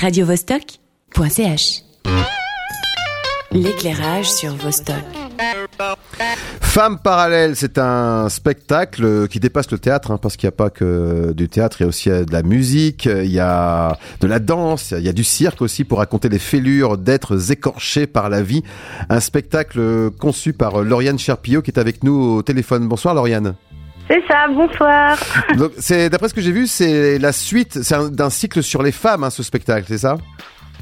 radiovostok.ch. L'éclairage sur Vostok. Femme parallèle, c'est un spectacle qui dépasse le théâtre, hein, parce qu'il n'y a pas que du théâtre, il y a aussi de la musique, il y a de la danse, il y a du cirque aussi pour raconter les fêlures d'êtres écorchés par la vie. Un spectacle conçu par Lauriane Cherpillot qui est avec nous au téléphone. Bonsoir Lauriane. C'est ça, bonsoir. Donc, c'est d'après ce que j'ai vu, c'est la suite d'un cycle sur les femmes, hein, ce spectacle, c'est ça?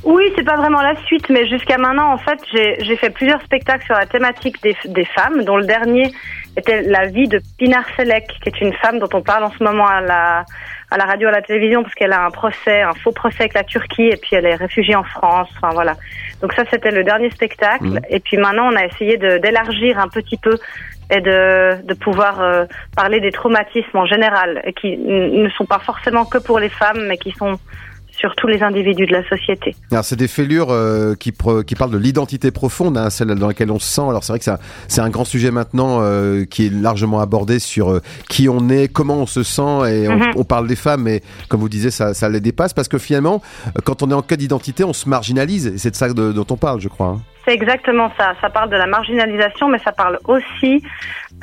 Oui, c'est pas vraiment la suite, mais jusqu'à maintenant, en fait, j'ai fait plusieurs spectacles sur la thématique des, des, femmes, dont le dernier était la vie de Pinar Selek, qui est une femme dont on parle en ce moment à la, à la radio, à la télévision, parce qu'elle a un procès, un faux procès avec la Turquie, et puis elle est réfugiée en France. Enfin voilà. Donc ça, c'était le dernier spectacle. Mmh. Et puis maintenant, on a essayé d'élargir un petit peu et de, de pouvoir euh, parler des traumatismes en général, et qui ne sont pas forcément que pour les femmes, mais qui sont sur tous les individus de la société. Alors c'est des fêlures euh, qui, qui parlent de l'identité profonde, hein, celle dans laquelle on se sent. Alors c'est vrai que c'est un, grand sujet maintenant euh, qui est largement abordé sur euh, qui on est, comment on se sent, et on, Mhm. on parle des femmes, mais comme vous disiez, ça, ça les dépasse parce que finalement, quand on est en cas d'identité, on se marginalise. Et c'est de ça de- dont on parle, je crois. hein. C'est exactement ça. Ça parle de la marginalisation, mais ça parle aussi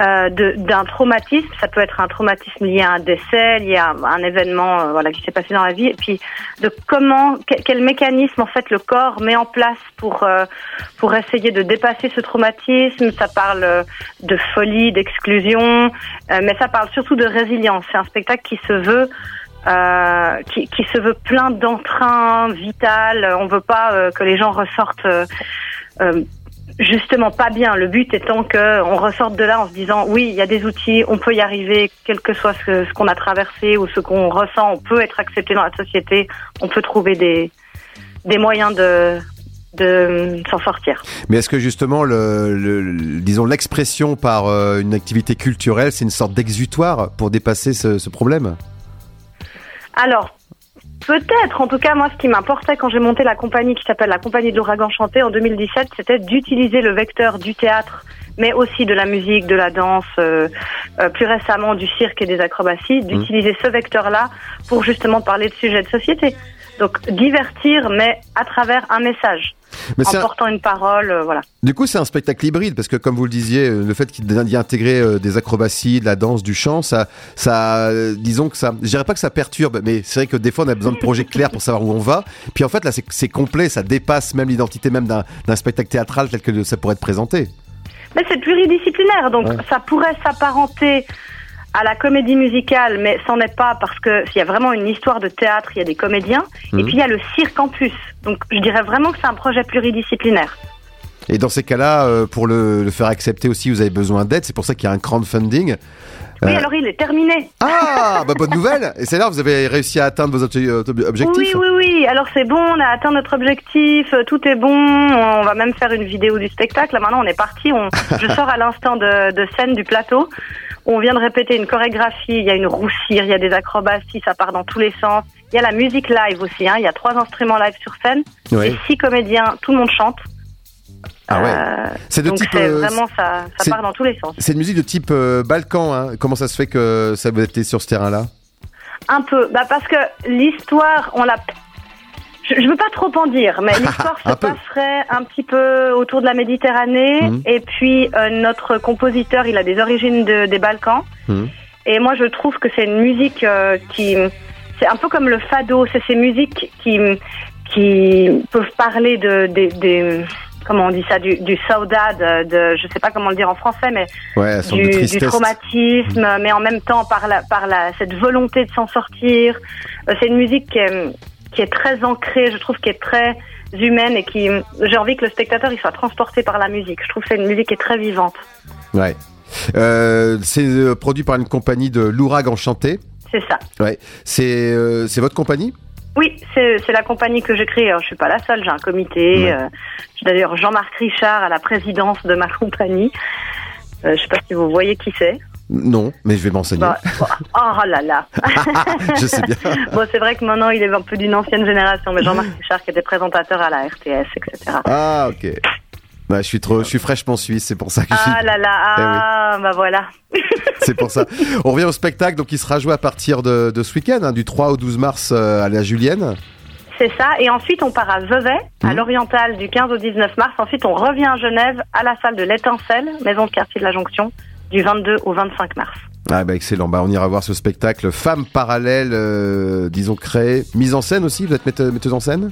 euh, d'un traumatisme. Ça peut être un traumatisme lié à un décès, lié à un, événement euh, voilà, qui s'est passé dans la vie, et puis de comment, que- quel mécanisme en fait le corps met en place pour euh, pour essayer de dépasser ce traumatisme. Ça parle euh, de folie, d'exclusion, euh, mais ça parle surtout de résilience. C'est un spectacle qui se veut euh, qui, qui se veut plein d'entrain vital. On veut pas que les gens ressortent euh, justement pas bien. Le but étant que on ressorte de là en se disant oui, il y a des outils, on peut y arriver, quel que soit ce, qu'on a traversé ou ce qu'on ressent, on peut être accepté dans la société, on peut trouver des des moyens de de euh, s'en sortir. Mais est-ce que justement, le, disons l'expression par euh, une activité culturelle, c'est une sorte d'exutoire pour dépasser ce, ce problème? Alors, peut-être, en tout cas, moi, ce qui m'importait quand j'ai monté la compagnie qui s'appelle la Compagnie de l'Ouragan Chanté en 2017, c'était d'utiliser le vecteur du théâtre, mais aussi de la musique, de la danse, euh, euh, plus récemment du cirque et des acrobaties, d'utiliser ce vecteur-là pour justement parler de sujets de société. Donc, divertir, mais à travers un message, Mais en un- portant une parole, euh, voilà. Du coup, c'est un spectacle hybride parce que, comme vous le disiez, euh, le fait qu'il d'y intégrer euh, des acrobaties, de la danse, du chant, ça, ça, euh, disons que ça, je dirais pas que ça perturbe, mais c'est vrai que des fois on a besoin de projets clairs pour savoir où on va. Puis en fait, là, c'est complet, ça dépasse même l'identité même d'un d'un spectacle théâtral tel que ça pourrait être présenté. Mais c'est pluridisciplinaire, donc Ouais. ça pourrait s'apparenter à la comédie musicale, mais c'en est pas parce que s'il y a vraiment une histoire de théâtre, il y a des comédiens, et Mhm. puis il y a le cirque en plus. Donc je dirais vraiment que c'est un projet pluridisciplinaire. Et dans ces cas-là, euh, pour le, le faire accepter aussi, vous avez besoin d'aide. C'est pour ça qu'il y a un crowdfunding. Oui, Euh, alors il est terminé. Ah, bah bonne nouvelle. Et c'est là, vous avez réussi à atteindre vos obje- euh, Oui, objectifs. oui, oui. Alors c'est bon, on a atteint notre objectif, euh, tout est bon. On va même faire une vidéo du spectacle. Là maintenant, on est parti. On... Je sors à l'instant de, de scène du plateau. On vient de répéter une chorégraphie. Il y a une roussire, il y a des acrobaties, ça part dans tous les sens. Il y a la musique live aussi. Hein. Il y a trois instruments live sur scène. Et six comédiens, tout le monde chante. Ah ouais. Euh, C'est de donc type. euh, vraiment ça, part dans tous les sens. C'est une musique de type euh, Balkan. Hein. Comment ça se fait que ça vous été sur ce terrain-là? Un peu, bah parce que l'histoire, on l'a. Je, je veux pas trop en dire, mais l'histoire se Un passerait un petit peu autour de la Méditerranée. Mhm. Et puis euh, notre compositeur, il a des origines de- des Balkans. Mhm. Et moi, je trouve que c'est une musique euh, qui, c'est un peu comme le fado. C'est ces musiques qui qui peuvent parler de des, comment on dit ça, du, du saudade, de, je sais pas comment le dire en français, mais Ouais, du, traumatisme, mais en même temps par la, par la, cette volonté de s'en sortir. Euh, C'est une musique qui est, qui est très ancrée, je trouve, qui est très humaine et qui, j'ai envie que le spectateur il soit transporté par la musique. Je trouve que c'est une musique qui est très vivante. Ouais. Euh, c'est euh, produit par une compagnie de Lourag Enchanté. C'est ça. Ouais. C'est euh, c'est votre compagnie? Oui, c'est la compagnie que j'ai créée. Alors, je suis pas la seule, j'ai un comité. Ouais. j'ai d'ailleurs Jean-Marc Richard à la présidence de ma compagnie. Je sais pas si vous voyez qui c'est. Non, mais je vais m'enseigner. Bah, bon, oh là là. je sais bien. Bon, c'est vrai que maintenant, il est un peu d'une ancienne génération, mais Jean-Marc Richard qui était présentateur à la RTS, etc. Ah, ok. Ouais, je suis trop, je suis fraîchement suisse, c'est pour ça que je suis. Ah là là, ah, bah voilà. C'est pour ça. On revient au spectacle, donc il sera joué à partir de, de ce week-end, hein, du 3 au 12 mars euh, à la Julienne. C'est ça. Et ensuite, on part à Vevey, à Mhm. l'Oriental, du 15 au 19 mars. Ensuite, on revient à Genève, à la salle de l'Étincelle, maison de quartier de la Jonction, du 22 au 25 mars. Ah bah excellent, bah on ira voir ce spectacle Femmes parallèles, euh, disons créé, mise en scène aussi, vous êtes mette- metteuse en scène?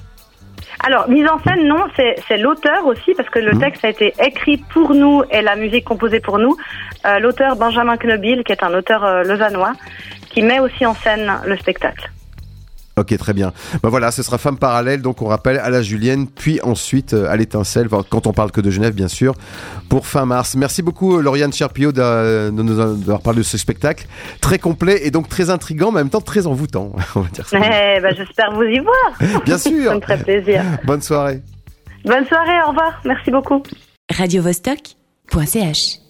Alors, mise en scène, non, c'est l'auteur aussi, parce que le Mhm. texte a été écrit pour nous et la musique composée pour nous. Euh, l'auteur Benjamin Knobil, qui est un auteur euh, lausannois, qui met aussi en scène le spectacle. Ok, très bien. Bah voilà, ce sera Femmes parallèles, donc on rappelle à la Julienne, puis ensuite euh, à l'étincelle, quand on parle que de Genève, bien sûr, pour fin mars. Merci beaucoup, euh, Lauriane Cherpiot, d'a- de nous avoir parlé de ce spectacle. Très complet et donc très intrigant, mais en même temps très envoûtant, on va dire ça. Eh ben, J'espère vous y voir. Bien sûr. Ça me ferait plaisir. Bonne soirée. Bonne soirée, au revoir. Merci beaucoup. radiovostok.ch